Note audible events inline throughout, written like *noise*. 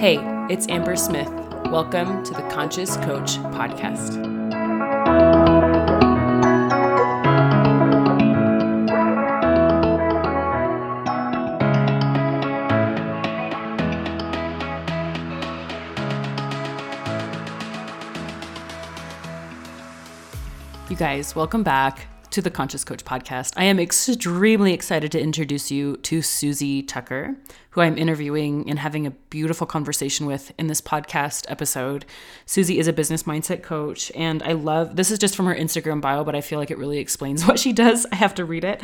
Hey, it's Amber Smith. Welcome to the Conscious Coach Podcast. You guys, welcome back to the Conscious Coach podcast. I am extremely excited to introduce you to Susie Tucker, who I'm interviewing and having a beautiful conversation with in this podcast episode. Susie is a business mindset coach, and I love this is just from her Instagram bio, but I feel like it really explains *laughs* what she does. I have to read it.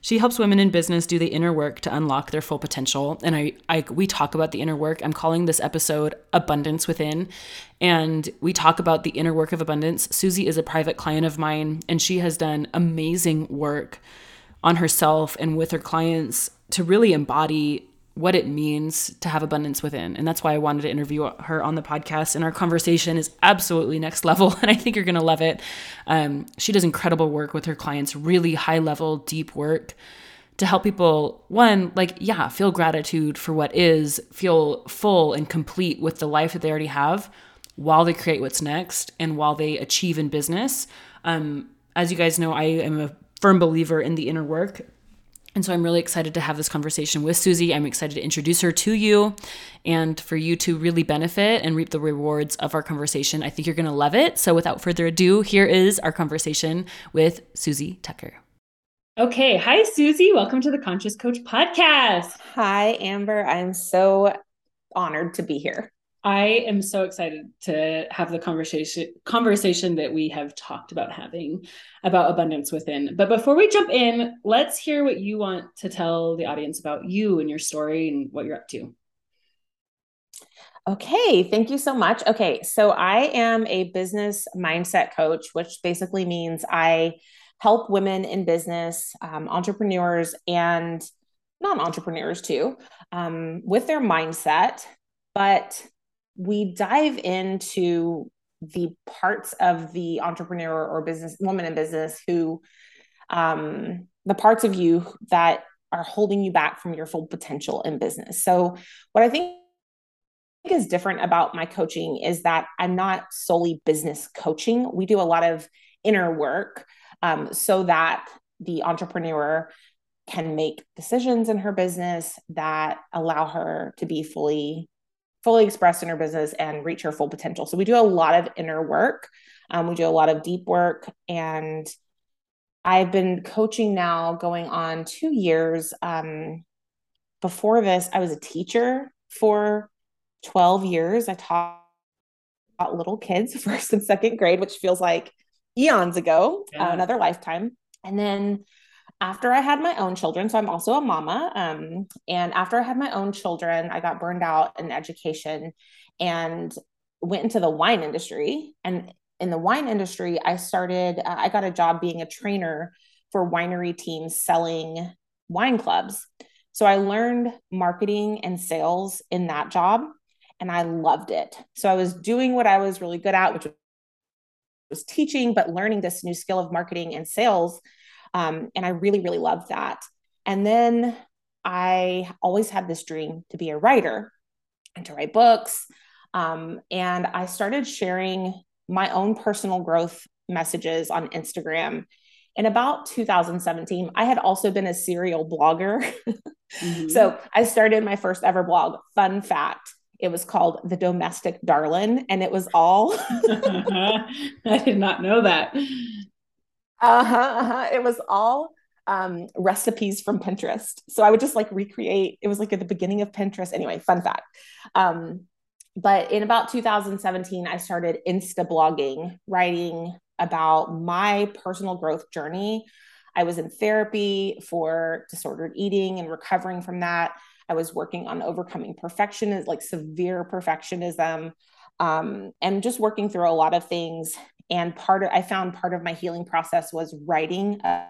She helps women in business do the inner work to unlock their full potential. And I, I we talk about the inner work. I'm calling this episode Abundance Within. And we talk about the inner work of abundance. Susie is a private client of mine, and she has done amazing work on herself and with her clients to really embody what it means to have abundance within. And that's why I wanted to interview her on the podcast. And our conversation is absolutely next level. *laughs* And I think you're going to love it. Um, she does incredible work with her clients, really high level, deep work to help people, one, like, yeah, feel gratitude for what is, feel full and complete with the life that they already have while they create what's next and while they achieve in business. Um, as you guys know, I am a firm believer in the inner work and so I'm really excited to have this conversation with Susie. I'm excited to introduce her to you and for you to really benefit and reap the rewards of our conversation. I think you're going to love it. So without further ado, here is our conversation with Susie Tucker. Okay. Hi, Susie. Welcome to the Conscious Coach podcast. Hi, Amber. I'm so honored to be here. I am so excited to have the conversation conversation that we have talked about having about abundance within. But before we jump in, let's hear what you want to tell the audience about you and your story and what you're up to. Okay, thank you so much. Okay, so I am a business mindset coach, which basically means I help women in business, um, entrepreneurs, and non entrepreneurs too, um, with their mindset. But we dive into the parts of the entrepreneur or business woman in business who um, the parts of you that are holding you back from your full potential in business. So what i think is different about my coaching is that i'm not solely business coaching. We do a lot of inner work um, so that the entrepreneur can make decisions in her business that allow her to be fully fully expressed in her business and reach her full potential. So we do a lot of inner work. Um, we do a lot of deep work. And I've been coaching now going on two years. Um, before this, I was a teacher for 12 years. I taught little kids, *laughs* first and second grade, which feels like eons ago, yeah. uh, another lifetime. And then after I had my own children, so I'm also a mama. Um, and after I had my own children, I got burned out in education and went into the wine industry. And in the wine industry, I started, uh, I got a job being a trainer for winery teams selling wine clubs. So I learned marketing and sales in that job and I loved it. So I was doing what I was really good at, which was teaching, but learning this new skill of marketing and sales um, and I really, really loved that. And then I always had this dream to be a writer and to write books. Um, and I started sharing my own personal growth messages on Instagram. In about 2017, I had also been a serial blogger. *laughs* mm-hmm. So I started my first ever blog. Fun fact it was called The Domestic Darlin, and it was all. *laughs* I did not know that. Uh-huh, uh-huh. It was all um, recipes from Pinterest. So I would just like recreate. It was like at the beginning of Pinterest. Anyway, fun fact. Um, but in about 2017, I started Insta blogging, writing about my personal growth journey. I was in therapy for disordered eating and recovering from that. I was working on overcoming perfectionism, like severe perfectionism, um, and just working through a lot of things and part of i found part of my healing process was writing uh,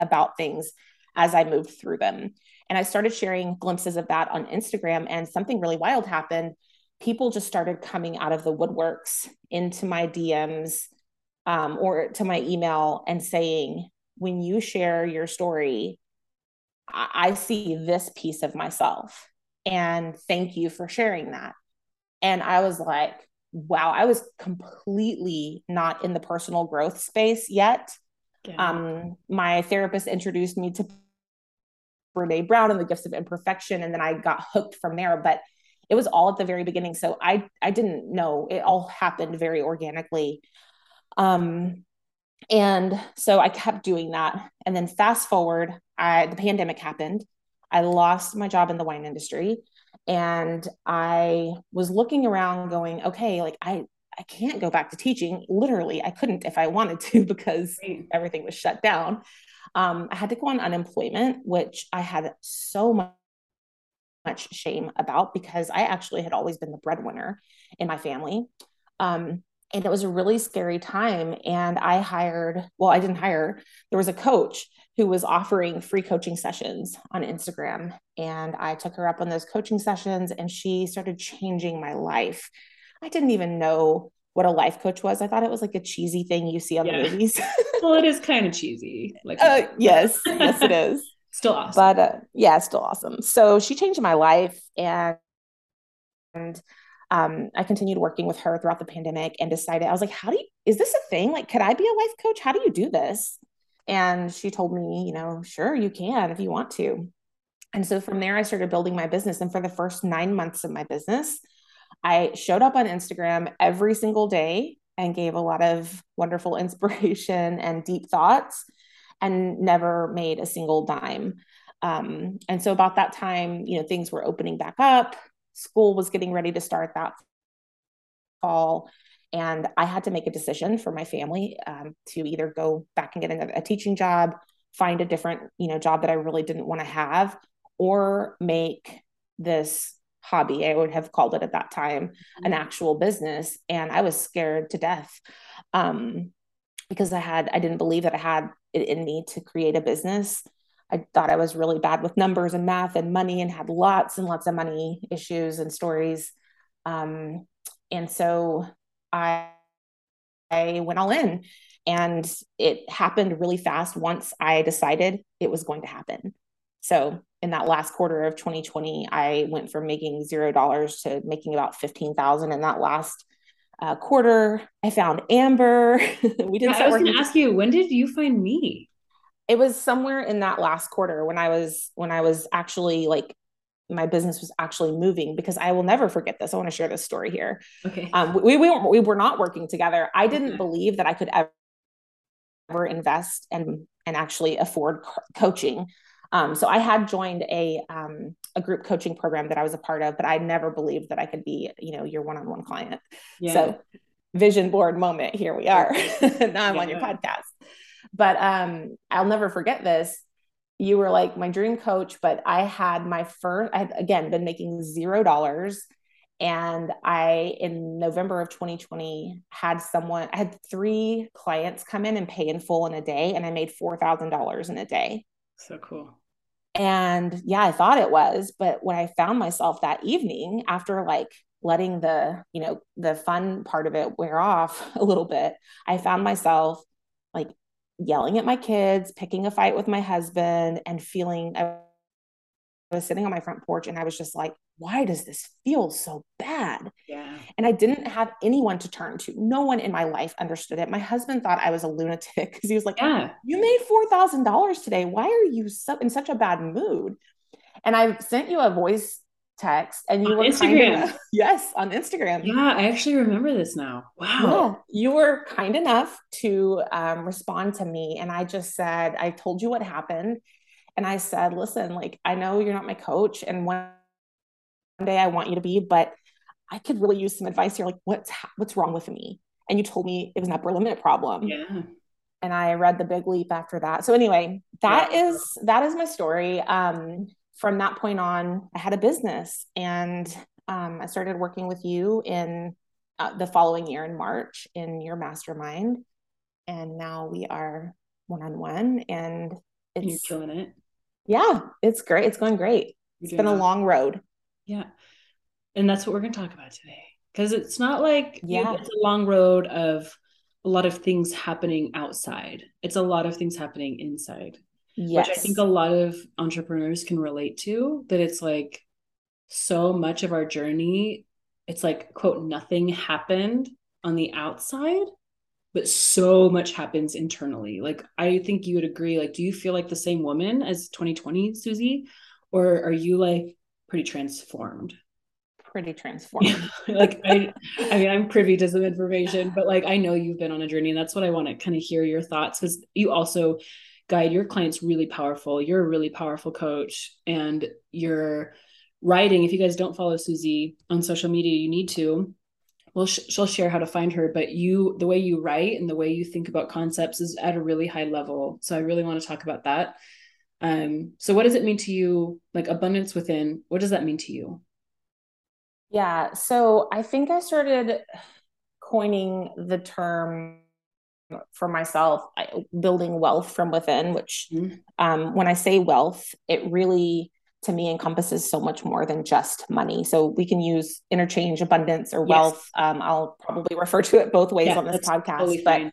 about things as i moved through them and i started sharing glimpses of that on instagram and something really wild happened people just started coming out of the woodworks into my dms um, or to my email and saying when you share your story I-, I see this piece of myself And thank you for sharing that. And I was like, wow, I was completely not in the personal growth space yet. Yeah. Um, my therapist introduced me to Brene Brown and the gifts of imperfection. And then I got hooked from there. But it was all at the very beginning. So I I didn't know. It all happened very organically. Um and so I kept doing that. And then fast forward, I the pandemic happened. I lost my job in the wine industry and I was looking around going, okay, like I I can't go back to teaching. Literally, I couldn't if I wanted to *laughs* because everything was shut down. Um, I had to go on unemployment, which I had so much much shame about because I actually had always been the breadwinner in my family. Um, and it was a really scary time. And I hired, well, I didn't hire, there was a coach who was offering free coaching sessions on Instagram. And I took her up on those coaching sessions and she started changing my life. I didn't even know what a life coach was. I thought it was like a cheesy thing you see on yeah. the movies. *laughs* well, it is kind of cheesy. Like, uh, yes, yes, it is. *laughs* Still awesome. But uh, yeah, still awesome. So she changed my life and, and um, I continued working with her throughout the pandemic and decided, I was like, how do you, is this a thing? Like, could I be a life coach? How do you do this? And she told me, you know, sure, you can if you want to. And so from there, I started building my business. And for the first nine months of my business, I showed up on Instagram every single day and gave a lot of wonderful *laughs* inspiration and deep thoughts and never made a single dime. Um, and so about that time, you know, things were opening back up. School was getting ready to start that fall. And I had to make a decision for my family um, to either go back and get a, a teaching job, find a different, you know, job that I really didn't want to have, or make this hobby, I would have called it at that time, an mm-hmm. actual business. And I was scared to death. Um, because I had, I didn't believe that I had it in me to create a business. I thought I was really bad with numbers and math and money and had lots and lots of money issues and stories. Um, and so I, I went all in and it happened really fast once I decided it was going to happen. So in that last quarter of 2020, I went from making zero dollars to making about 15,000 in that last uh, quarter. I found Amber. *laughs* we didn't. I was going to ask you, when did you find me? It was somewhere in that last quarter when I was when I was actually like my business was actually moving because I will never forget this. I want to share this story here. Okay. Um, we, we, we were not working together. I didn't okay. believe that I could ever ever invest and and actually afford co- coaching um, so I had joined a um, a group coaching program that I was a part of, but I never believed that I could be, you know, your one on one client. Yeah. So vision board moment. Here we are. *laughs* now I'm yeah. on your podcast. But um, I'll never forget this. You were like my dream coach, but I had my first. I had again been making zero dollars and i in november of 2020 had someone i had three clients come in and pay in full in a day and i made $4000 in a day so cool and yeah, I thought it was, but when I found myself that evening after like letting the, you know, the fun part of it wear off *laughs* a little bit, I found myself yelling at my kids, picking a fight with my husband and feeling I was sitting on my front porch and I was just like, why does this feel so bad? Yeah. And I didn't have anyone to turn to. No one in my life understood it. My husband thought I was a lunatic *laughs* because he was like, yeah. You made $4,000 today. Why are you so, in such a bad mood? And I sent you a voice text and you on were Instagram. Kind *laughs* yes, on Instagram. Yeah, I actually remember this now. Wow. Yeah, you were kind enough to um, respond to me. And I just said, I told you what happened. And I said, listen, like, I know you're not my coach. And one day I want you to be, but I could really use some advice here. Like, what's what's wrong with me? And you told me it was an upper limit problem. Yeah. And I read the big leap after that. So anyway, that yeah. is that is my story. Um, from that point on, I had a business, and um, I started working with you in uh, the following year in March in your mastermind, and now we are one on one, and it's you're killing it. Yeah, it's great. It's going great. You're it's been a long road. Yeah. And that's what we're going to talk about today. Because it's not like yeah. it's a long road of a lot of things happening outside. It's a lot of things happening inside. Yes. Which I think a lot of entrepreneurs can relate to that it's like so much of our journey, it's like, quote, nothing happened on the outside, but so much happens internally. Like, I think you would agree. Like, do you feel like the same woman as 2020, Susie? Or are you like pretty transformed? Pretty transformed. *laughs* like I I mean I'm privy to some information, but like I know you've been on a journey and that's what I want to kind of hear your thoughts because you also guide your clients really powerful. You're a really powerful coach and you're writing. If you guys don't follow Susie on social media, you need to. Well, sh- she'll share how to find her, but you, the way you write and the way you think about concepts is at a really high level. So I really want to talk about that. Um, so what does it mean to you, like abundance within? What does that mean to you? Yeah. So I think I started coining the term for myself building wealth from within which mm-hmm. um, when i say wealth it really to me encompasses so much more than just money so we can use interchange abundance or wealth yes. um, i'll probably refer to it both ways yeah, on this podcast totally but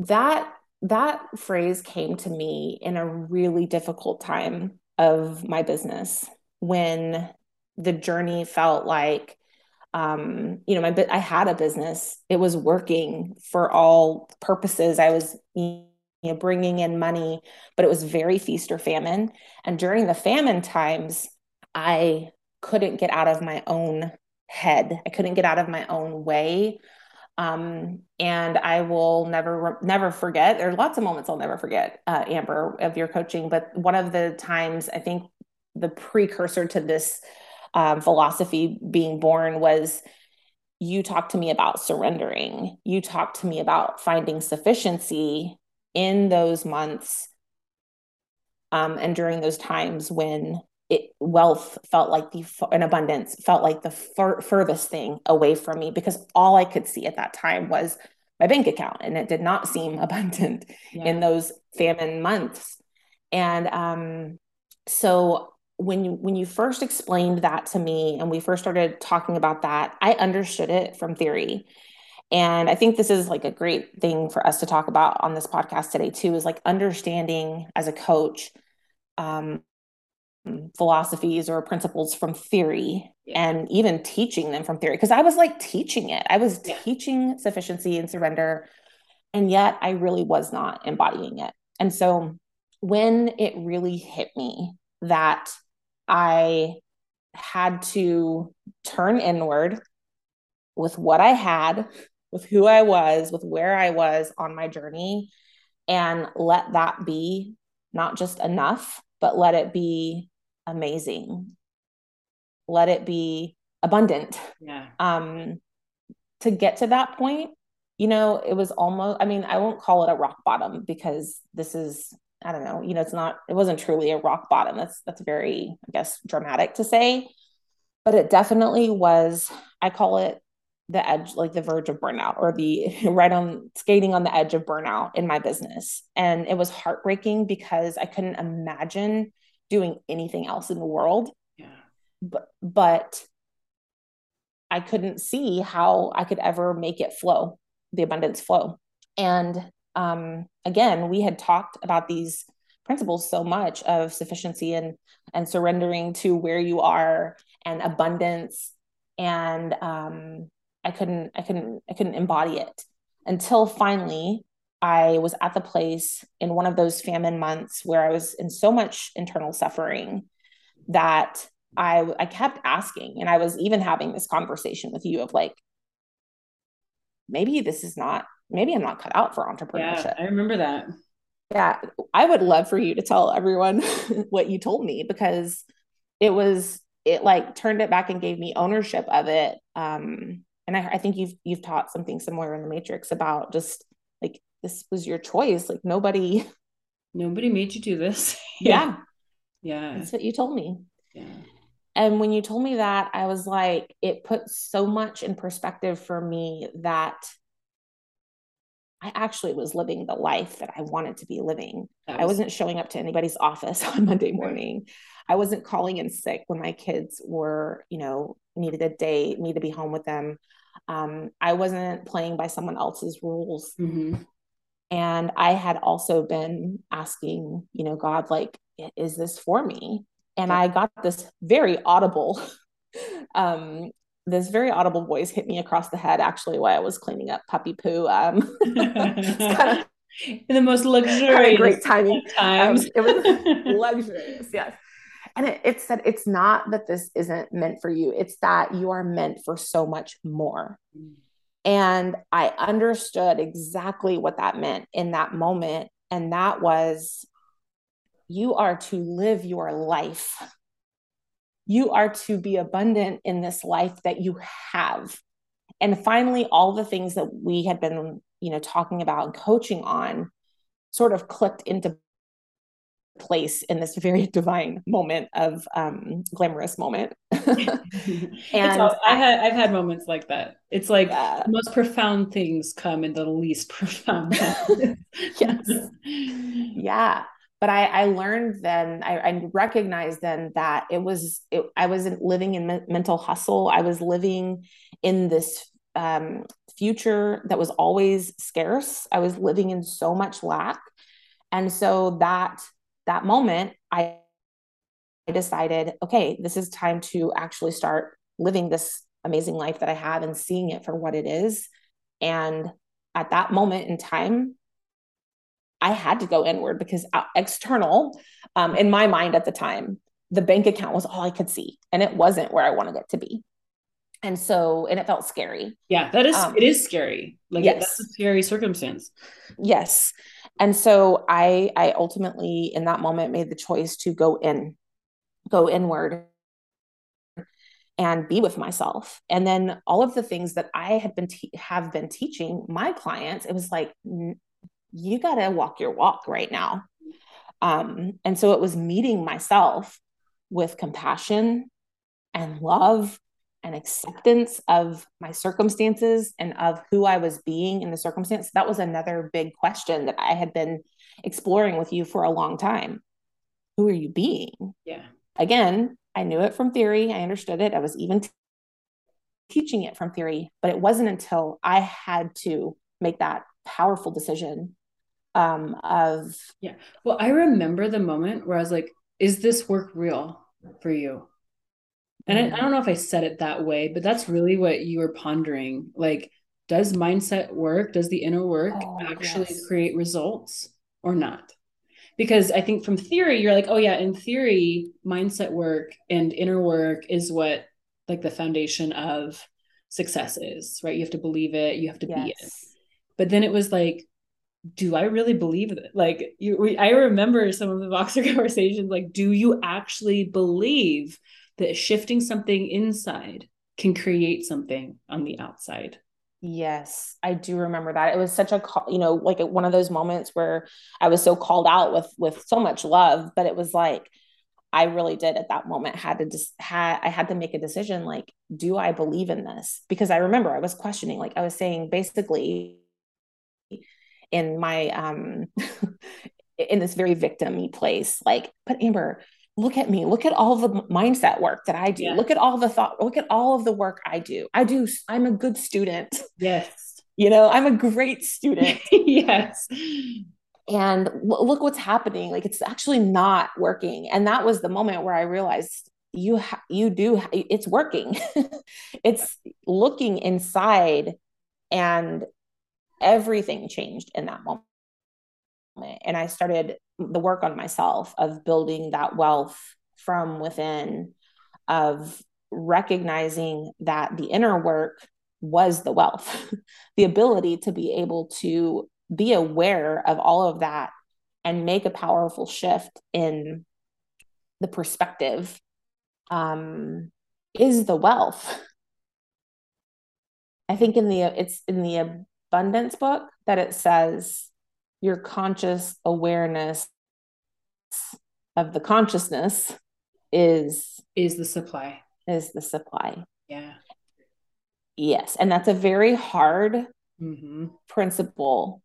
that that phrase came to me in a really difficult time of my business when the journey felt like um, you know, my I had a business. It was working for all purposes. I was you know bringing in money, but it was very feast or famine. And during the famine times, I couldn't get out of my own head. I couldn't get out of my own way. Um, and I will never never forget. There are lots of moments I'll never forget, uh, Amber, of your coaching. But one of the times I think the precursor to this um, philosophy being born was you talked to me about surrendering. You talked to me about finding sufficiency in those months um, and during those times when it wealth felt like the an abundance felt like the fur, furthest thing away from me because all I could see at that time was my bank account and it did not seem *laughs* abundant yeah. in those famine months and um, so when you when you first explained that to me and we first started talking about that i understood it from theory and i think this is like a great thing for us to talk about on this podcast today too is like understanding as a coach um, philosophies or principles from theory yeah. and even teaching them from theory because i was like teaching it i was yeah. teaching sufficiency and surrender and yet i really was not embodying it and so when it really hit me that I had to turn inward with what I had, with who I was, with where I was on my journey, and let that be not just enough, but let it be amazing. Let it be abundant. Yeah. Um, to get to that point, you know, it was almost, I mean, I won't call it a rock bottom because this is I don't know, you know, it's not, it wasn't truly a rock bottom. That's, that's very, I guess, dramatic to say, but it definitely was, I call it the edge, like the verge of burnout or the *laughs* right on skating on the edge of burnout in my business. And it was heartbreaking because I couldn't imagine doing anything else in the world. Yeah. But, but I couldn't see how I could ever make it flow, the abundance flow. And um, again, we had talked about these principles so much of sufficiency and and surrendering to where you are and abundance. And um, i couldn't i couldn't i couldn't embody it until finally i was at the place in one of those famine months where i was in so much internal suffering that i i kept asking and i was even having this conversation with you of like maybe this is not maybe I'm not cut out for entrepreneurship. Yeah, I remember that. Yeah, I would love for you to tell everyone *laughs* what you told me because it was it like turned it back and gave me ownership of it. Um, and I, I think you've you've taught something similar in the Matrix about just like this was your choice. Like nobody, *laughs* nobody made you do this. *laughs* yeah, yeah, that's what you told me. Yeah. And when you told me that, I was like, it put so much in perspective for me that I actually was living the life that I wanted to be living. Was- I wasn't showing up to anybody's *laughs* office on Monday morning. I wasn't calling in sick when my kids were, you know, needed a day, me to be home with them. Um, I wasn't playing by someone else's rules. Mm-hmm. And I had also been asking, you know, God, like, is this for me? and I got this very audible, *laughs* um, this very audible voice hit me across the head actually while I was cleaning up puppy poo. Um, *laughs* *laughs* kind of in the most luxurious great timing times. Um, it was *laughs* luxurious, yes. And it, it said it's not that this isn't meant for you; it's that you are meant for so much more. And I understood exactly what that meant in that moment, and that was you are to live your life. You are to be abundant in this life that you have. And finally, all the things that we had been, you know, talking about and coaching on sort of clicked into place in this very *laughs* divine moment of um glamorous moment *laughs* and all, I had I've had moments like that. It's like yeah. the most profound things come in the least *laughs* profound yes. Yeah but I, I learned then I, I, recognized then that it was it, i wasn't living in me- mental hustle. I was living in this um, future that was always scarce. I was living in so much lack. And so that that moment i I decided okay this is time to actually start living this amazing life that i have and seeing it for what it is. And at that moment in time I had to go inward because uh, external, um, in my mind at the time, the bank account was all I could see, and it wasn't where I wanted it to be. And so, and it felt scary. Yeah, that is um, it is scary. Like yes. that's a scary circumstance. Yes. And so I I ultimately in that moment made the choice to go in, go inward and be with myself. And then all of the things that I had been te- have been teaching my clients, it was like you got to walk your walk right now. Um, and so it was meeting myself with compassion and love and acceptance of my circumstances and of who I was being in the circumstance. That was another big question that I had been exploring with you for a long time. Who are you being? Yeah. Again, I knew it from theory. I understood it. I was even t- teaching it from theory, but it wasn't until I had to make that powerful decision um, of yeah. Well, I remember the moment where I was like, "Is this work real for you?" And mm-hmm. I, I don't know if I said it that way, but that's really what you were pondering. Like, does mindset work? Does the inner work oh, actually yes. create results or not? Because I think from theory, you're like, oh yeah, in theory, mindset work and inner work is what like the foundation of success is, right? You have to believe it, you have to yes. be it. But then it was like, do I really believe that? Like you, we, I remember some of the Voxer *laughs* conversations. Like, do you actually believe that shifting something inside can create something on the outside? Yes, I do remember that. It was such a call, you know like one of those moments where I was so called out with with so much love, but it was like I really did at that moment had to just had I had to make a decision like do I believe in this? Because I remember I was questioning like I was saying basically in my um *laughs* in this very victimy place like but amber look at me. Look at all the mindset work that i do. Yeah. look at all the thought look at all of the work i do. I do i'm a good student. *laughs* Yes. You know i'm a great student. *laughs* Yes. And look what's happening. Like it's actually not working. And that was the moment where i realized you ha- you do it's working. It's looking inside and everything changed in that moment. And I started the work on myself of building that wealth from within, of recognizing that the inner work was the wealth, *laughs* the ability to be able to be aware of all of that and make a powerful shift in the perspective um, is the wealth. *laughs* I think in the it's in the abundance book that it says your conscious awareness of the consciousness is is the supply. is the supply. Yeah. Yes. And that's a very hard mm-hmm. principle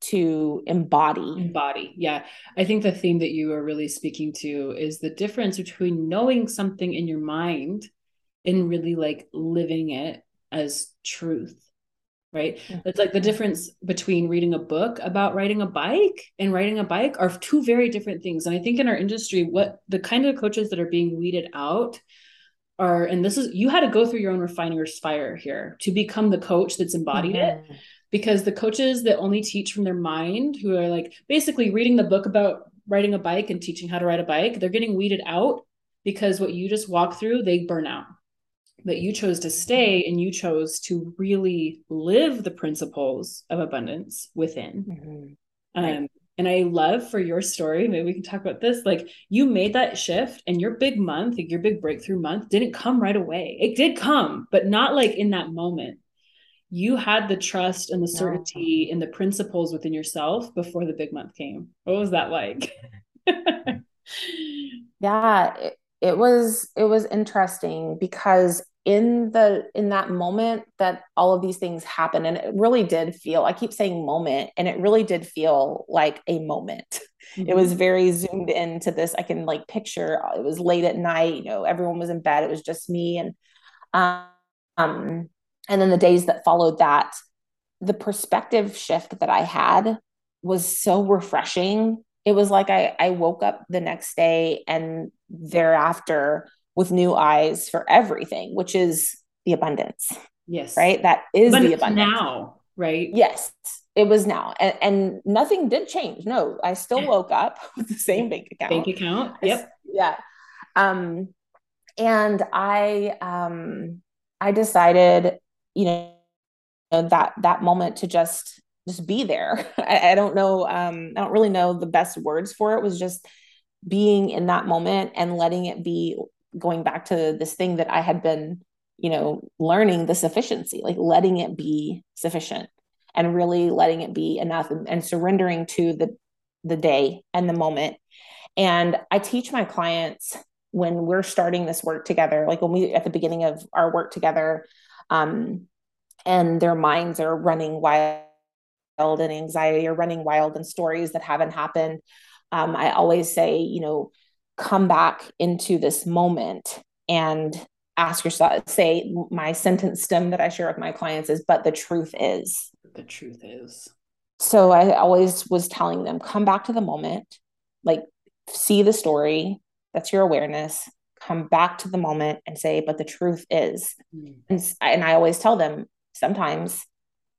to embody. Embody. Yeah. I think the theme that you are really speaking to is the difference between knowing something in your mind and really like living it as truth right? Mm-hmm. It's like the difference between reading a book about riding a bike and riding a bike are two very different things. And I think in our industry, what the kind of coaches that are being weeded out are, and this is, you had to go through your own refiner's fire here to become the coach that's embodied mm-hmm. it. Because the coaches that only teach from their mind, who are like basically reading the book about riding a bike and teaching how to ride a bike, they're getting weeded out because what you just walk through, they burn out but you chose to stay and you chose to really live the principles of abundance within mm-hmm. right. um, and i love for your story maybe we can talk about this like you made that shift and your big month your big breakthrough month didn't come right away it did come but not like in that moment you had the trust and the certainty no. and the principles within yourself before the big month came what was that like *laughs* yeah it, it was it was interesting because in the in that moment that all of these things happen and it really did feel i keep saying moment and it really did feel like a moment mm-hmm. *laughs* it was mm-hmm. very zoomed into this i can like picture it was late at night you know everyone was in bed it was just me and um and then the days that followed that the perspective shift that i had was so refreshing it was like i i woke up the next day and thereafter with new eyes for everything, which is the abundance. Yes. Right. That is but the abundance. Now, right? Yes. It was now. And, and nothing did change. No, I still woke up *laughs* with the same bank account. Bank account. Yep. Yeah. Um, and I um I decided, you know, that that moment to just just be there. *laughs* I, I don't know, um, I don't really know the best words for it. Was just being in that moment and letting it be going back to this thing that I had been, you know, learning the sufficiency, like letting it be sufficient and really letting it be enough and, and surrendering to the the day and the moment. And I teach my clients when we're starting this work together, like when we at the beginning of our work together, um, and their minds are running wild and anxiety are running wild and stories that haven't happened. Um, I always say, you know, come back into this moment and ask yourself say my sentence stem that i share with my clients is but the truth is. The truth is. So i always was telling them come back to the moment. Like see the story. That's your awareness. Come back to the moment and say but the truth is mm. and, and i always tell them sometimes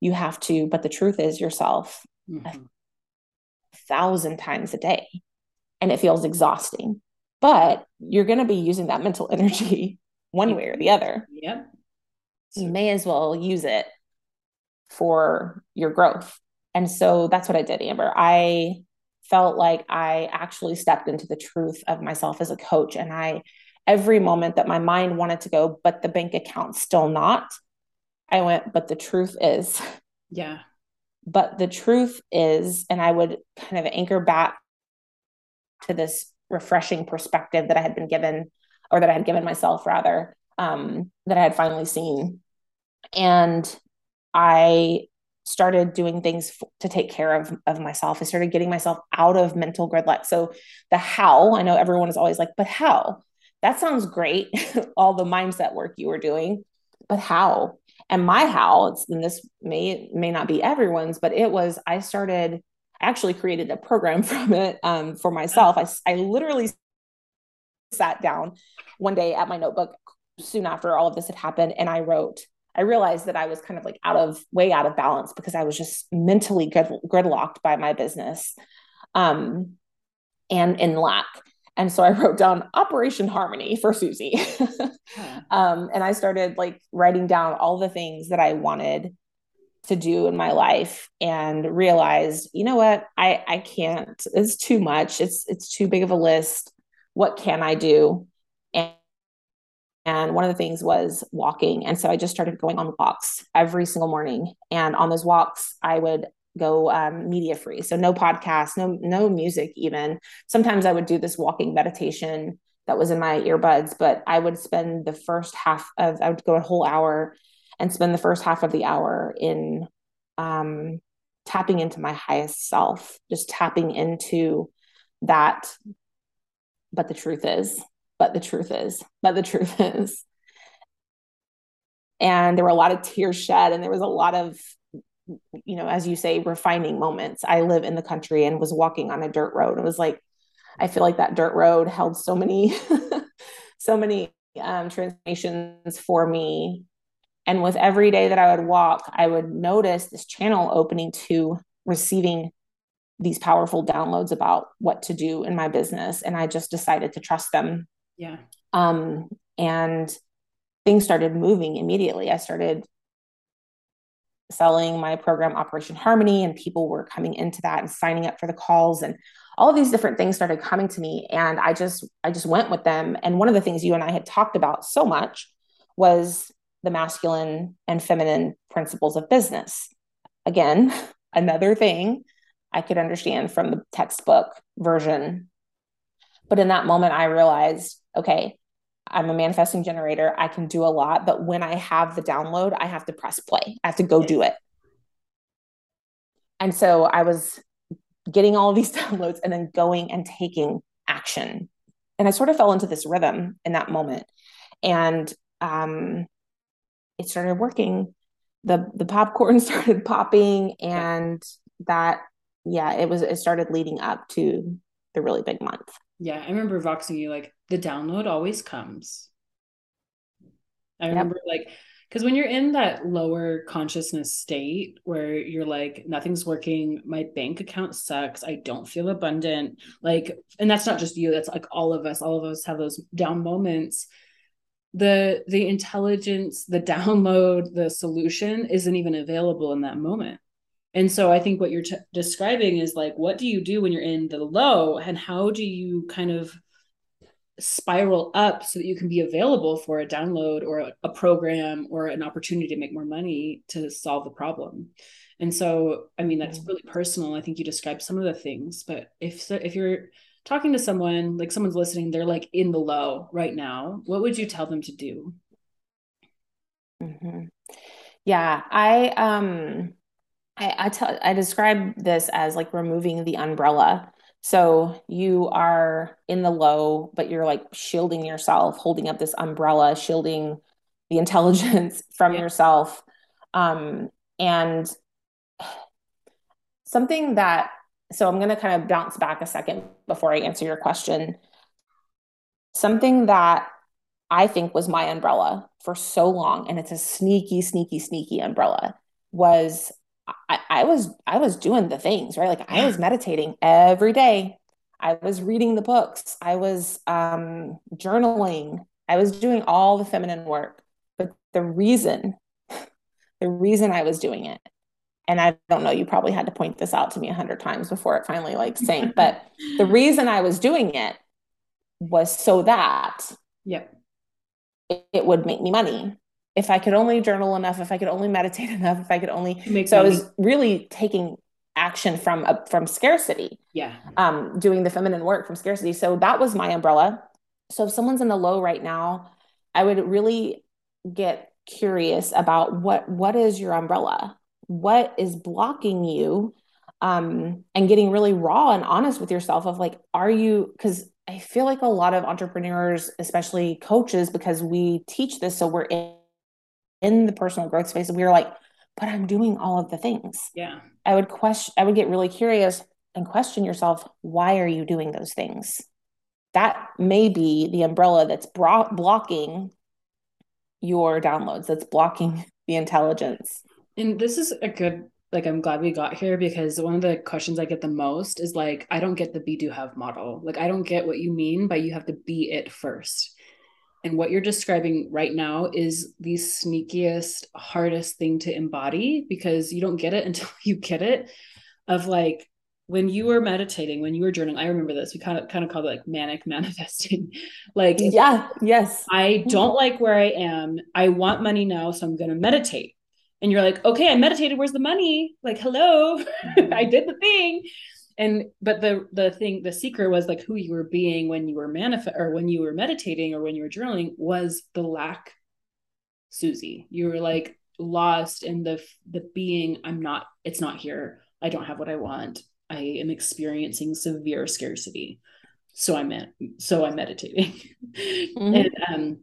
you have to but the truth is yourself mm-hmm. a thousand times a day. And it feels exhausting but you're going to be using that mental *laughs* energy one way or the other. Yep. You may as well use it for your growth. And so that's what I did, Amber. I felt like I actually stepped into the truth of myself as a coach. And I, every moment that my mind wanted to go, but the bank account still not, I went, but the truth is. Yeah. But the truth is, and I would kind of anchor back to this refreshing perspective that I had been given, or that I had given myself rather, um, that I had finally seen. And I started doing things f- to take care of, of myself. I started getting myself out of mental gridlock. So the how, I know everyone is always like, but how? That sounds great, *laughs* all the mindset work you were doing, but how? And my how, it's and this may may not be everyone's, but it was I started actually created a program *laughs* from it um, for myself. I, I literally sat down one day at my notebook soon after all of this had happened and I wrote, I realized that I was kind of like out of way out of balance because I was just mentally grid, gridlocked by my business um, and in lack. And so I wrote down Operation Harmony for Susie. *laughs* um, and I started like writing down all the things that I wanted to do in my life and realized you know what? I i can't it's too much. It's it's too big of a list. What can i do? And and one of the things was walking. And so i just started going on walks every single morning. And on those walks i would go um, media free. So no podcast no no music even. Sometimes i would do this walking meditation that was in my earbuds but i would spend the first half of i would go a whole hour and spend the first half of the hour in um, tapping into my highest self, just tapping into that. But the truth is, but the truth is, but the truth is. And there were a lot of tears shed, and there was a lot of you know, as you say, refining moments. I live in the country and was walking on a dirt road. It was like, I feel like that dirt road held so many, *laughs* so many um, transformations for me. And with every day that I would walk, I would notice this channel opening to receiving these powerful downloads about what to do in my business. And I just decided to trust them. Yeah. Um, and things started moving immediately. I started selling my program Operation Harmony, and people were coming into that and signing up for the calls and all of these different things started coming to me and i just i just went with them and one of the things you and i had talked about so much was the masculine and feminine principles of business. Again *laughs* another thing i could understand from the textbook version. But in that moment i realized okay i'm a manifesting generator. I can do a lot but when i have the download i have to press play. I have to go do it. And so i was getting all *laughs* these downloads and then going and taking action. And I sort of fell into this rhythm in that moment. And um, it started working. The the popcorn *laughs* started popping and that yeah, it was it started leading up to the really big month. Yeah, I remember voxing you like the download always comes. I remember yep. like because when you're in that lower consciousness state where you're like nothing's working my bank account sucks i don't feel abundant like and that's not just you that's like all of us all of us have those down moments the the intelligence the download the solution isn't even available in that moment. And so i think what you're t- describing is like what do you do when you're in the low and how do you kind of spiral up so that you can be available for a download or a, a, program or an opportunity to make more money to solve the problem? And so i mean that's mm. really personal. I think you described some of the things but if so if you're talking to someone like someone's listening they're like in the low right now what would you tell them to do mm-hmm. yeah i um i i tell i describe this as like removing the umbrella so you are in the low, but you're like shielding yourself, holding up this umbrella, shielding the intelligence *laughs* from yeah. yourself. Um, and *sighs* something that, so I'm going to kind of bounce back a second before I answer your question. Something that I think was my umbrella for so long, and it's a sneaky, sneaky, sneaky umbrella, was I, I was I was doing the things right? Like I was meditating every day. I was reading the books. I was um, journaling. I was doing all the feminine work. But the reason *laughs* the reason I was doing it and I don't know you probably had to point this out to me a hundred times before it finally like sank *laughs* but the reason I was doing it was so that yeah it, it would make me money if I could only journal enough, if I could only meditate *laughs* enough, if I could only Make so money. I was really taking action from uh, from scarcity. Yeah. Um, doing the feminine work from scarcity. So that was my umbrella. So if someone's in the low right now, I would really get curious about what what is your umbrella? What is blocking you? Um, and getting really raw and honest with yourself of like, are you because I feel like a lot of entrepreneurs, especially coaches, because we teach this, so we're in in the personal growth space we're like but i'm doing all of the things. Yeah. I would question i would get really curious and question yourself why are you doing those things? That may be the umbrella that's bro- blocking your downloads that's blocking the intelligence and this is a good like i'm glad we got here because one of the questions i get the most is like i don't get the be do have model like i don't get what you mean by you have to be it first and what you're describing right now is the sneakiest, hardest thing to embody because you don't get it *laughs* until you get it. Of like when you were meditating, when you were journaling, I remember this. We kind of kind of called it like manic *laughs* manifesting. like yeah, yes. I mm-hmm. don't like where I am. I want money now, so I'm gonna meditate. And you're like, okay, I meditated. Where's the money? Like, hello. *laughs* I did the thing and but the the thing the secret was like who you were being when you were manifest or when you were meditating or when you were journaling was the lack susie you were like lost in the the being i'm not it's not here i don't have what i want i am experiencing severe scarcity so i'm in, so i'm meditating *laughs* mm-hmm. and um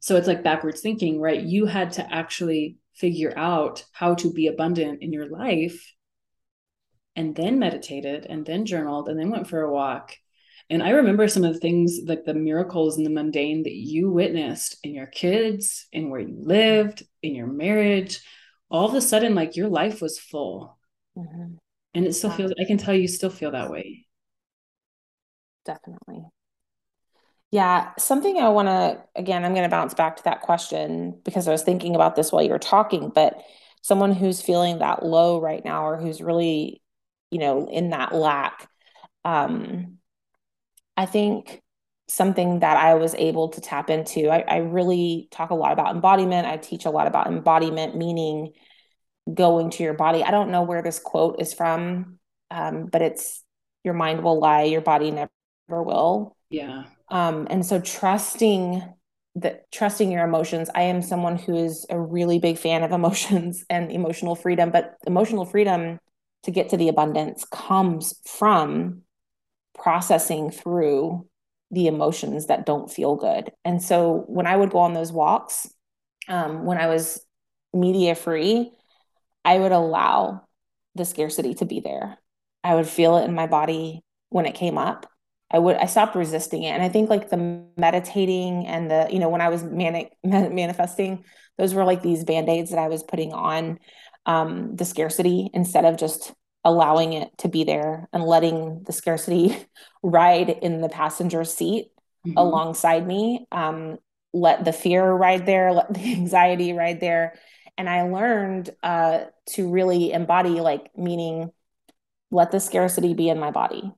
so it's like backwards thinking right you had to actually figure out how to be abundant in your life and then meditated and then journaled and then went for a walk. And I remember some of the things like the miracles and the mundane that you witnessed in your kids, in where you lived, in your marriage. All of a sudden, like your life was full. Mm-hmm. And it still feels, I can tell you still feel that way. Definitely. Yeah, something I want to, again, I'm going to bounce back to that question because I was thinking about this while you were talking, but someone who's feeling that low right now or who's really, you know, in that lack, um, I think something that I was able to tap into, I, I really talk a lot about embodiment. I teach a lot about embodiment, meaning going to your body. I don't know where this quote is from, um, but it's your mind will lie, your body never will. Yeah. Um, and so trusting that trusting your emotions. I am someone who is a really big fan of emotions *laughs* and emotional freedom, but emotional freedom to get to the abundance comes from processing through the emotions that don't feel good. And so when I would go on those walks, um, when I was media free, I would allow the scarcity to be there. I would feel it in my body when it came up. I would I stopped resisting it. And I think like the meditating and the, you know, when I was manic *laughs* manifesting, those were like these band-aids that I was putting on um, the scarcity instead of just allowing it to be there and letting the scarcity *laughs* ride in the passenger seat mm-hmm. alongside me. Um, let the fear ride there, *laughs* let the anxiety ride there. And I learned uh, to really embody like meaning let the scarcity be in my body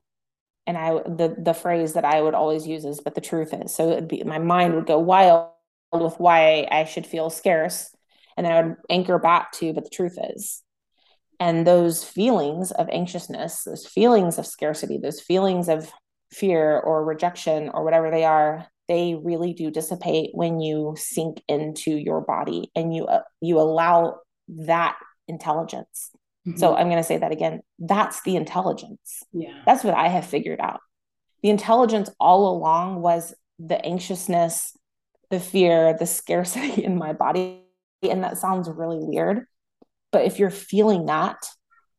and I the the phrase that I would always use is but the truth is. So be my mind would go wild with why I should feel scarce and then I would anchor back to but the truth is. And those feelings of anxiousness those feelings of scarcity those feelings of fear or rejection or whatever they are they really do dissipate when you sink into your body and you uh, you allow that intelligence Mm-hmm. So I'm going to say that again. That's the intelligence. Yeah. That's what I have figured out. The intelligence all along was the anxiousness, the fear, the scarcity *laughs* in my body. And that sounds really weird. But if you're feeling that,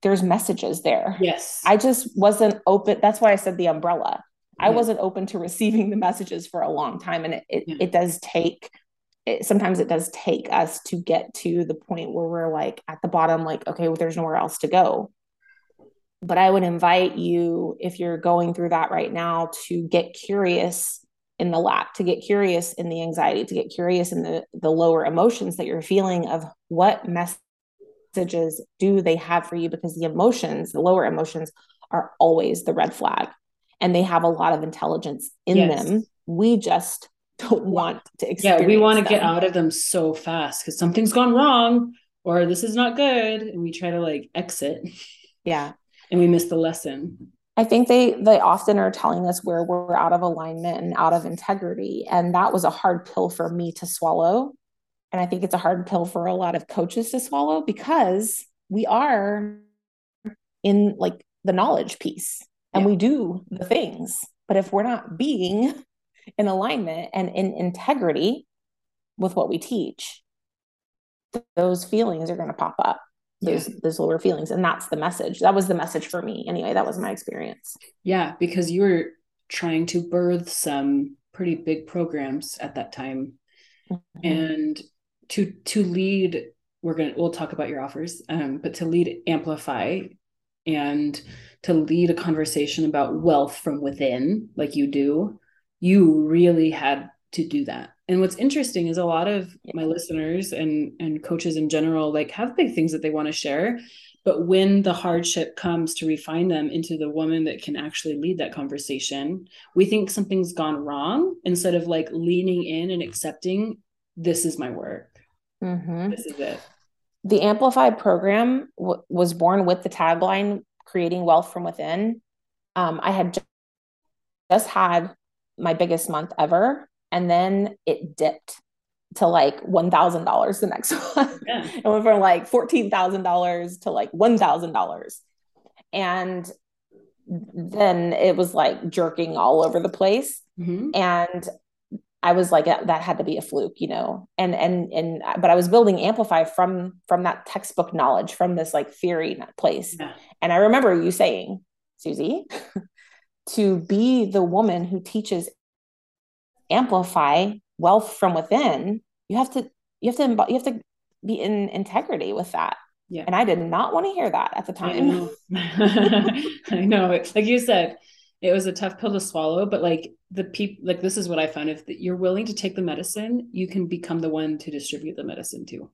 there's messages there. Yes. I just wasn't open. That's why I said the umbrella. I wasn't open to receiving the messages for a long time. And it, it, yeah. it does take it, sometimes it does take us to get to the point where we're like at the bottom, like, okay, well, there's nowhere else to go. But I would invite you, if you're going through that right now, to get curious in the lack, to get curious in the anxiety, to get curious in the, the lower emotions that you're feeling of what messages do they have for you? Because the emotions, the lower emotions, are always the red flag and they have a lot of intelligence in yes. them. We just don't want to experience. Yeah, we want to get out of them so fast because something's gone wrong or this is not good. And we try to like exit. Yeah. And we miss the lesson. I think they they often are telling us where we're out of alignment and out of integrity. And that was a hard pill for me to swallow. And I think it's a hard pill for a lot of coaches to swallow because we are in like the knowledge piece and yeah. we do the things. But if we're not being in alignment and in integrity with what we teach, those feelings are going to pop up. Those yeah. those lower feelings, and that's the message. That was the message for me, anyway. That was my experience. Yeah, because you were trying to birth some pretty big programs at that time, mm-hmm. and to to lead. We're gonna we'll talk about your offers, um, but to lead amplify and to lead a conversation about wealth from within, like you do, you really had to do that. And what's interesting is a lot of my listeners and and coaches in general like have big things that they want to share but when the hardship comes to refine them into the woman that can actually lead that conversation we think something's gone wrong instead of like leaning in and accepting this is my work. Mm-hmm. this is it. The amplified program w- was born with the tagline creating wealth from within. Um, i had just had my biggest month ever. And then it dipped to like $1,000 the next *laughs* one. Yeah. it went from like $14,000 to like $1,000. And then it was like jerking all over the place. Mm-hmm. And I was like that had to be a fluke, you know. And and and but I was building Amplify from from that textbook knowledge, from this like theory place. Yeah. And I remember you saying, Susie, to be the woman who teaches Amplify wealth from within, you have to you have to you have to be in integrity with that. Yeah. And I did not want to hear that at the time. *laughs* I know. I know. Like you said, it was a tough pill to swallow, but like the people, like this is what I found. If you're willing to take the medicine, you can become the one to distribute the medicine too.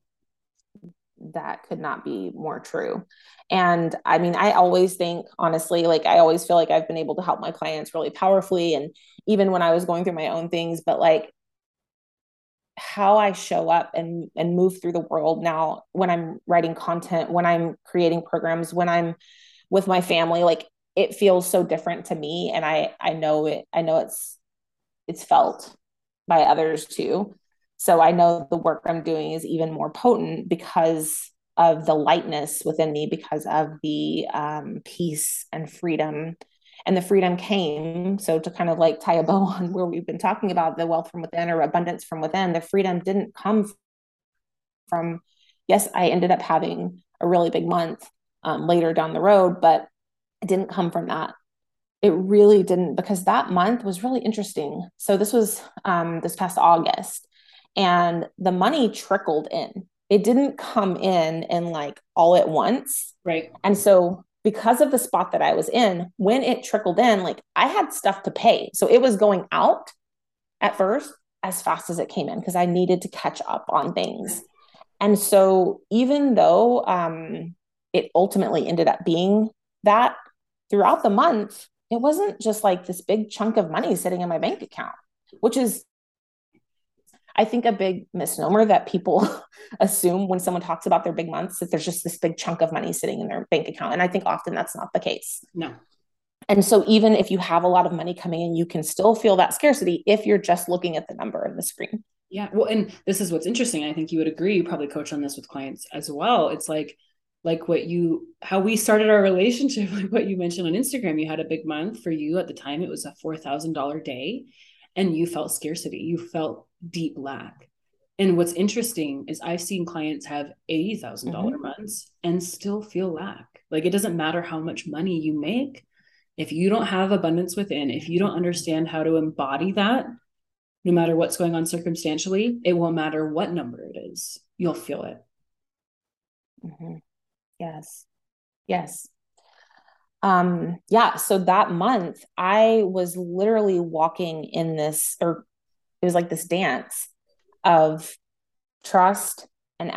That could not be more true. And I mean, I always think, honestly, like I always feel like I've been able to help my clients really powerfully. And even when I was going through my own things, but like how I show up and and move through the world now when I'm writing content, when I'm creating programs, when I'm with my family, like it feels so different to me and I I know it I know it's it's felt by others too. So I know the work I'm doing is even more potent because of the lightness within me because of the um, peace and freedom. And the freedom came so to kind of like tie a bow *laughs* on where we've been talking about the wealth from within or abundance from within the freedom didn't come from yes i ended up having a really big month um, later down the road but it didn't come from that. It really didn't because that month was really interesting. So this was um, this past august and the money trickled in it didn't come in and like all at once right and so because of the spot that I was in, when it trickled in, like I had stuff to pay. So it was going out at first as fast as it came in because I needed to catch up on things. And so even though um, it ultimately ended up being that throughout the month, it wasn't just like this big chunk of money sitting in my bank account, which is I think a big misnomer that people *laughs* assume when someone talks about their big months that there's just this big chunk of money sitting in their bank account. And I think often that's not the case. No. And so even if you have a lot of money coming in, you can still feel that scarcity if you're just looking at the number in the screen. Yeah. Well, and this is what's interesting. I think you would agree, you probably coach on this with clients as well. It's like, like what you how we started our relationship *laughs* like what you mentioned on instagram you had a big month for you at the time it was a $4000 day and you felt scarcity you felt deep lack. And what's interesting is I've seen clients have $80,000 mm-hmm. dollars months and still feel lack. Like it doesn't matter how much money you make. If you don't have abundance within, if you don't understand how to embody that, no matter what's going on circumstantially, it won't matter what number it is, you'll feel it. Mm-hmm. Yes. Yes. Um, yeah. So that month, I was literally walking in this, or it was like this dance of trust and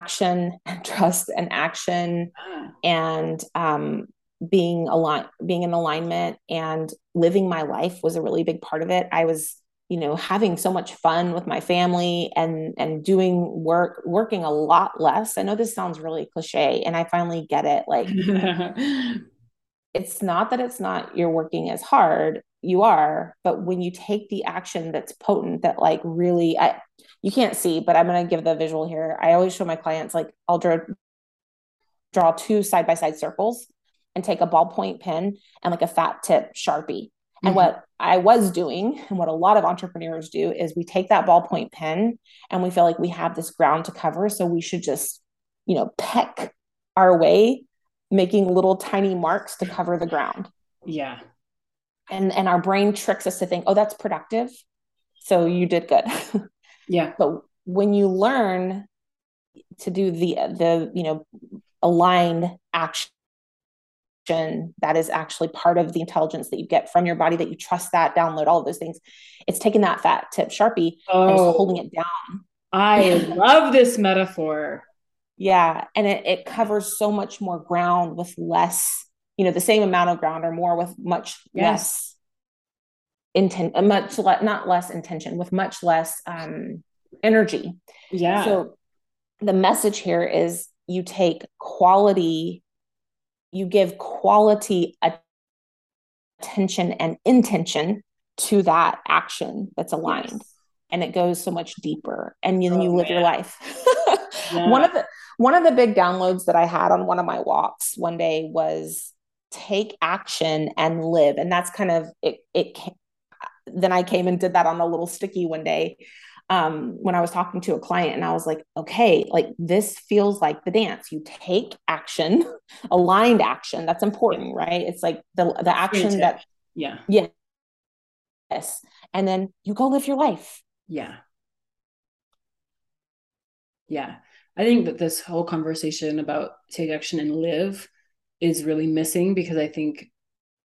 action and *laughs* trust and action *gasps* and um, being aligned being in alignment and living my life was a really big part of it. I was you know having so much fun with my family and and doing work working a lot less. I know this sounds really cliche and i finally get it like *laughs* it's not that it's not you're working as hard you are but when you take the action that's potent that like really I, you can't see but i'm going to give the visual here. I always show my clients like i'll draw draw two side by side circles and take a ballpoint pen and like a fat tip sharpie. Mm-hmm. and what i was doing and what a lot of entrepreneurs do is we take that ballpoint pen and we feel like we have this ground to cover so we should just you know peck our way making little tiny marks to cover the ground. Yeah and and our brain tricks us to think oh that's productive. So you did good. *laughs* Yeah. But when you learn to do the the you know aligned action that is actually part of the intelligence that you get from your body that you trust that download all of those things it's taking that fat tip sharpie oh, and just oh. holding it down. I *laughs* love this metaphor. Yeah and it, it covers so much more ground with less you know the same amount of ground or more with much yes. less intent uh, much le- not less intention with much less um energy yeah so the message here is you take quality you give quality attention and intention to that action that's aligned yes. and it goes so much deeper and then oh, you live man. your life *laughs* yeah. one of the one of the big downloads that i had on one of my walks one day was take action and live and that's kind of it it then I came and did that on a little sticky one day um, when I was talking to a client, and I was like, okay, like this feels like the dance. You take action, *laughs* aligned action. That's important, right? It's like the the action that yeah yeah yes, and then you go live your life. Yeah. Yeah. I think that this whole conversation about take action and live is really missing because I think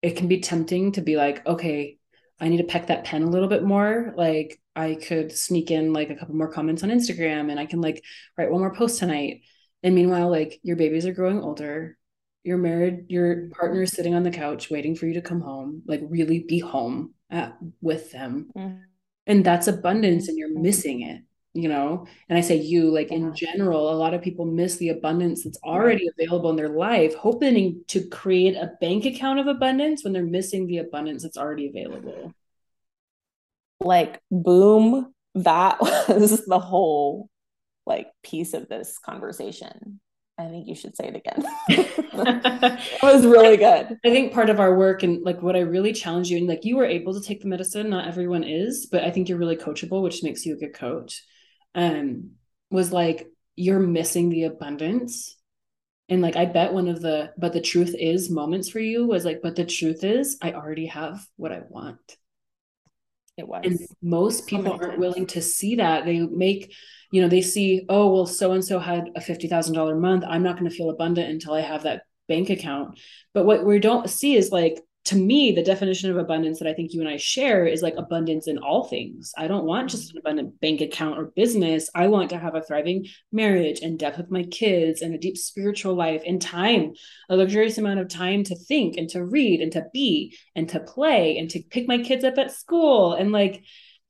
it can be tempting to be like, okay, I need to peck that pen a little bit more. Like I could sneak in like a couple more comments on Instagram and I can like write one more post tonight. And meanwhile, like your babies are growing older. You're married, your partner is sitting on the couch waiting for you to come home, like really be home at, with them. Mm-hmm. And that's abundance and you're mm-hmm. missing it you know and i say you like yeah. in general a lot of people miss the abundance that's already available in their life hoping to create a bank account of abundance when they're missing the abundance that's already available like boom that *laughs* was the whole like piece of this conversation I think you should say it again. *laughs* it was *laughs* really good. I think part of our work and like what I really challenge you and like you were able to take the medicine, not everyone is, but I think you're really coachable, which makes you a good coach um was like you're missing the abundance. And like i bet one of the but the truth is moments for you was like but the truth is i already have what i want. It was. And most people aren't times. willing to see that. They make you know they see oh well so and so had a $50000 month. I'm not going to feel abundant until i have that bank account. But what we don't see is like to me, the definition of abundance that I think you and I share is like abundance in all things. I don't want just an abundant bank account or business. I want to have a thriving marriage and depth with my kids and a deep spiritual life and time, a luxurious amount of time to think and to read and to be and to play and to pick my kids up at school. And like,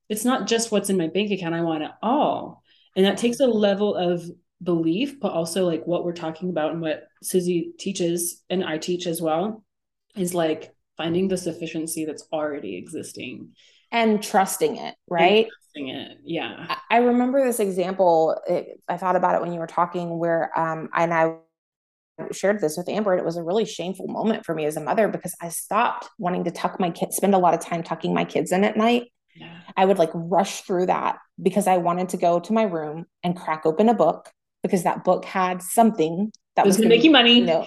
it's not just what's in my bank account. I want it all. And that takes a level of belief, but also like what we're talking about and what Susie teaches and I teach as well is like finding the sufficiency that's already existing. And trusting it right? Trusting it yeah. I remember this example it, i thought about it when you were talking where um and i shared this with amber and it was a really shameful moment for me as a mother because i stopped wanting to tuck my kids spend a lot of time tucking my kids in at night. Yeah. i would like rush through that because i wanted to go to my room and crack open a book because that book had something that was, was going to make you money. you know,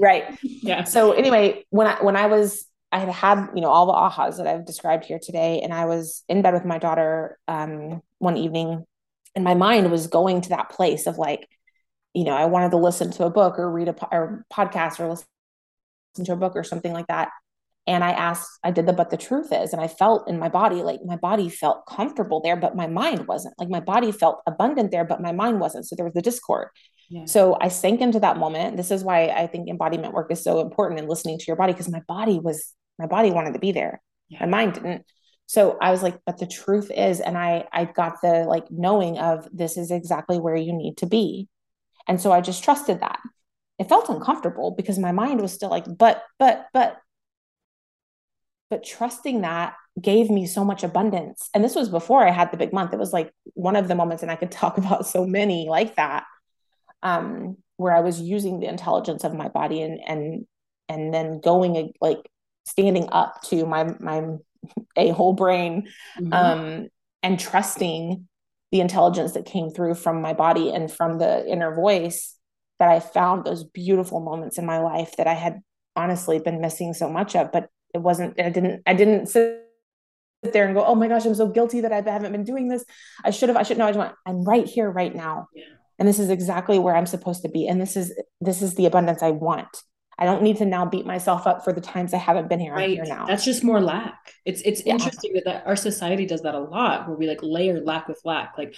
right? *laughs* Yeah. So anyway when i when i was I had had, you know, all the ahas that I've described here today. And I was in bed with my daughter um, one evening, and my mind was going to that place of like, you know, I wanted to listen to a book or read a po- or podcast or listen to a book or something like that. And I asked, I did the, but the truth is, and I felt in my body, like my body felt comfortable there, but my mind wasn't. Like my body felt abundant there, but my mind wasn't. So there was the discord. Yeah. So I sank into that moment. This is why I think embodiment work is so important and listening to your body because my body was my body wanted to be there. Yeah. my mind didn't. So i was like but the truth is and i i got the like knowing of this is exactly where you need to be. And so i just trusted that. It felt uncomfortable because my mind was still like but but but. But trusting that gave me so much abundance. And this was before i had the big month. It was like one of the moments and i could *laughs* talk about so many like that um where i was using the intelligence of my body and and and then going like standing up to my my *laughs* a whole brain mm-hmm. um, and trusting the intelligence that came through from my body and from the inner voice that I found those beautiful moments in my life that I had honestly been missing so much of but it wasn't I didn't I didn't sit there and go oh my gosh I'm so guilty that I haven't been doing this I should have I should know I just went I'm right here right now yeah. And this is exactly where I'm supposed to be and this is this is the abundance I want I don't need to now beat myself up for the times I haven't been here. Right. I'm here now. That's just more lack. It's it's yeah. interesting that, that our society does that a lot, where we like layer lack with lack. Like,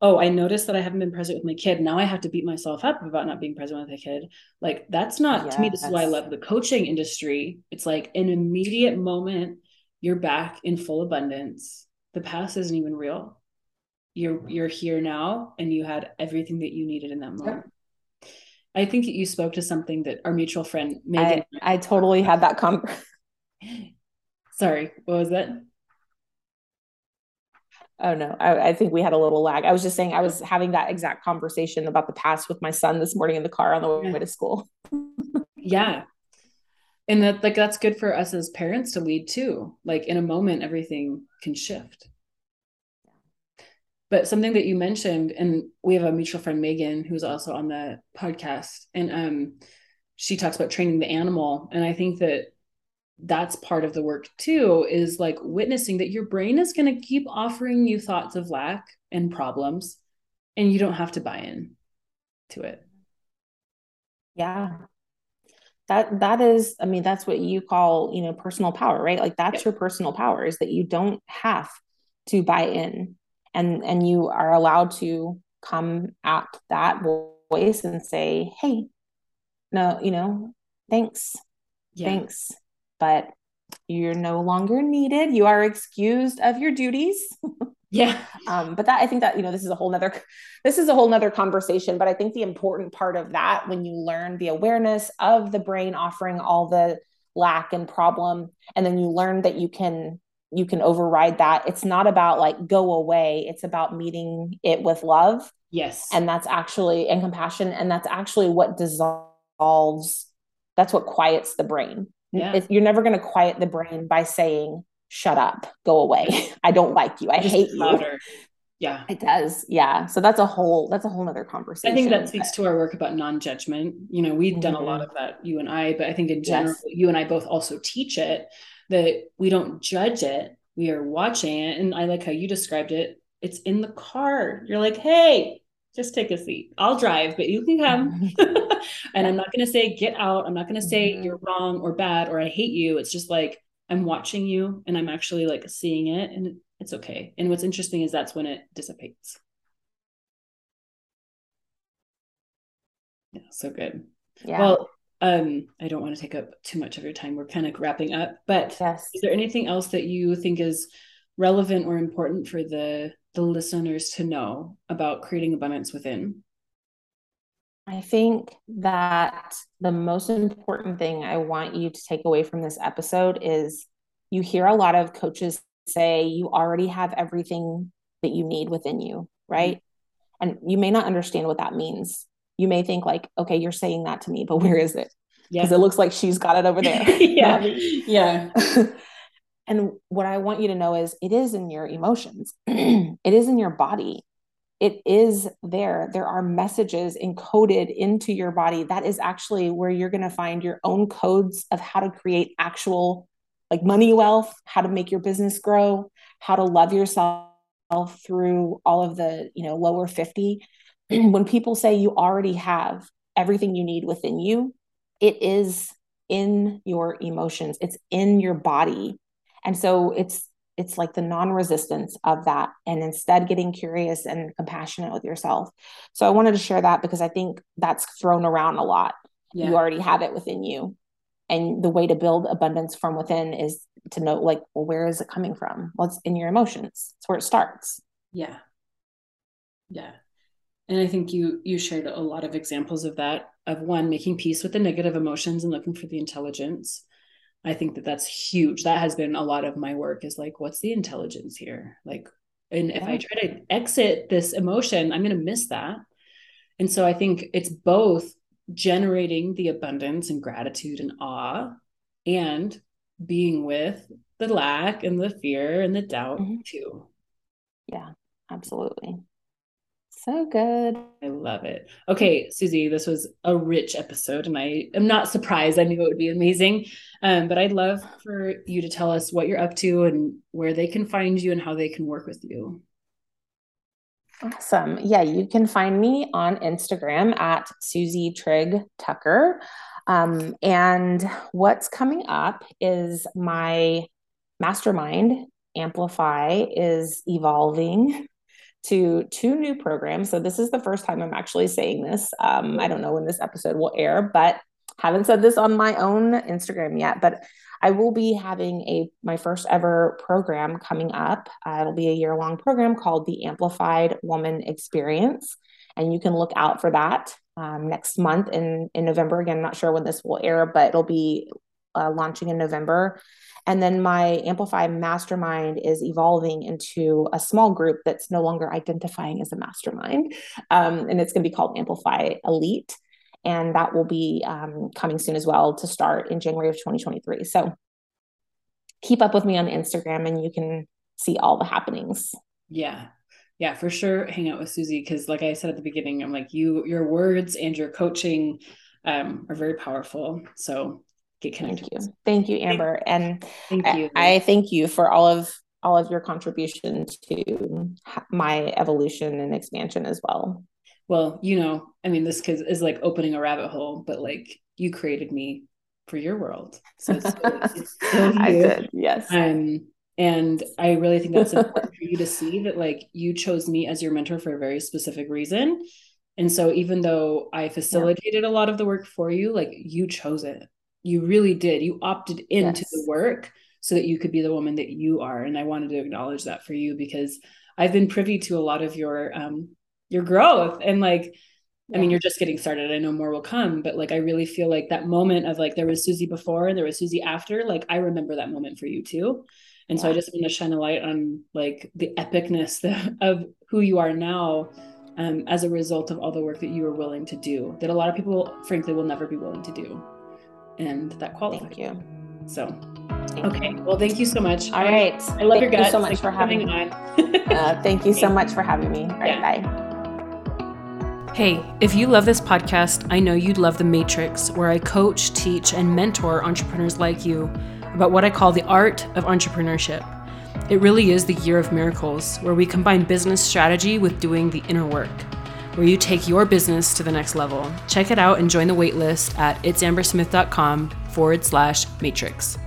oh, I noticed that I haven't been present with my kid. Now I have to beat myself up about not being present with a kid. Like, that's not yes. to me. This is why I love the coaching industry. It's like an immediate moment. You're back in full abundance. The past isn't even real. You're you're here now, and you had everything that you needed in that moment. I think you spoke to something that our mutual friend Megan. I, I totally had that conversation. *laughs* Sorry, what was that? Oh no, I, I, think we had a little lag. I was just saying I was having that exact conversation about the past with my son this morning in the car on the way yeah. to school. *laughs* yeah. and that like that's good for us as parents to lead too like in a moment everything can shift but something that you mentioned and we have a mutual friend megan who's also on the podcast and um she talks about training the animal and i think that that's part of the work too is like witnessing that your brain is going to keep offering you thoughts of lack and problems and you don't have to buy in to it. Yeah. That that is i mean that's what you call you know personal power right? Like that's your personal power is that you don't have to buy in and and you are allowed to come at that voice and say hey no you know thanks yeah. thanks but you're no longer needed. You are excused of your duties. *laughs* Yeah. Um, but that i think that you know this is a whole nother this is a whole nother conversation but i think the important part of that when you learn the awareness of the brain offering all the lack and problem and then you learn that you can you can override that it's not about like go away it's about meeting it with love yes and that's actually and compassion and that's actually what dissolves that's what quiets the brain yeah. It, you're never going to quiet the brain by saying shut up, go away. *laughs* I don't like you. I hate louder. you. Yeah. It does. Yeah. So that's a whole that's a whole other conversation. I think that speaks to our work about non-judgment. You know, we've mm-hmm. done a lot mm-hmm. of that, you and I, but I think in general, yes. you and I both also teach it that we don't judge it. We are watching it. And I like how you described it. It's in the car. You're like, hey, just take a seat. I'll drive, but you can come. *laughs* *laughs* and I'm not going to say get out. I'm not going to say mm-hmm. you're wrong or bad or I hate you. It's just like I'm watching you and I'm actually like seeing it and it's okay. And what's interesting is that's when it dissipates. Yeah, so good. Yeah. Well, um, I don't want to take up too much of your time. We're kind of wrapping up, but yes. is there anything else that you think is relevant or important for the the listeners to know about creating abundance within? I think that the most important thing I want you to take away from this episode is you hear a lot of coaches say you already have everything that you need within you, right? Mm-hmm. And you may not understand what that means. You may think like, okay, you're saying that to me, but where is it? Because yeah. it looks like she's got it over there. *laughs* *laughs* yeah. yeah. *laughs* and what I want you to know is it is in your emotions. *clears throat* it is in your body it is there. There are messages encoded into your body. That is actually where you're going to find your own codes of how to create actual like money wealth, how to make your business grow, how to love yourself through all of the, you know, lower 50. *clears throat* when people say you already have everything you need within you, it is in your emotions. It's in your body. And so it's it's like the non-resistance of that and instead getting curious and compassionate with yourself. So i wanted to share that because i think that's thrown around a lot. Yeah. you already have it within you. And the way to build abundance from within is to know like well where is it coming from? Well it's in your emotions? It's where it starts. Yeah. Yeah and i think you you shared a lot of examples of that of one making peace with the negative emotions and looking for the intelligence I think that that's huge. That has been a lot of my work is like, what's the intelligence here? Like, and if I try to exit this emotion, I'm going to miss that. And so I think it's both generating the abundance and gratitude and awe and being with the lack and the fear and the doubt mm-hmm. too. Yeah, absolutely. So good. I love it. Okay, Susie, this was a rich episode, and I am not surprised. I knew it would be amazing. Um, but I'd love for you to tell us what you're up to and where they can find you and how they can work with you. Awesome. Yeah, you can find me on Instagram at Susie Trigg Tucker. Um, and what's coming up is my mastermind, Amplify, is evolving to two new programs. So this is the first time I'm actually saying this. Um, I don't know when this episode will air, but haven't said this on my own Instagram yet. But I will be having a my first ever program coming up. Uh, it'll be a year long program called the Amplified Woman Experience, and you can look out for that um, next month in in November. Again, I'm not sure when this will air, but it'll be uh, launching in November. And then my Amplify Mastermind is evolving into a small group that's no longer identifying as a mastermind. Um, and it's going to be called Amplify Elite. And that will be um, coming soon as well to start in January of 2023. So keep up with me on Instagram and you can see all the happenings. Yeah. Yeah, for sure. Hang out with Susie because, like I said at the beginning, I'm like you. Your words and your coaching um, are very powerful. So get connected. Thank you, thank you, Amber, and thank you. I, I thank you for all of all of your contribution to my evolution and expansion as well. Well, you know, I mean, this is like opening a rabbit hole, but like you created me for your world. So it's, *laughs* it's I did, yes. Um, and I really think that's important for you to see that like you chose me as your mentor for a very specific reason. And so even though I facilitated yeah. a lot of the work for you, like you chose it. You really did. You opted into yes. the work so that you could be the woman that you are. And I wanted to acknowledge that for you because I've been privy to a lot of your um your growth and like I mean, you're just getting started. I know more will come, but like, I really feel like that moment of like, there was Susie before and there was Susie after. Like, I remember that moment for you too. And yeah. so I just want to shine a light on like the epicness *laughs* of who you are now um, as a result of all the work that you were willing to do that a lot of people, frankly, will never be willing to do. And that qualifies. Thank you. So, thank okay. You. Well, thank you so much. All right. I love thank your guts. You so much for having me on. *laughs* uh, thank you so much for having me. All right. Yeah. Bye. Hey, if you love this podcast, I know you'd love The Matrix, where I coach, teach, and mentor entrepreneurs like you about what I call the art of entrepreneurship. It really is the year of miracles, where we combine business strategy with doing the inner work, where you take your business to the next level. Check it out and join the waitlist at itsambersmith.com forward slash matrix.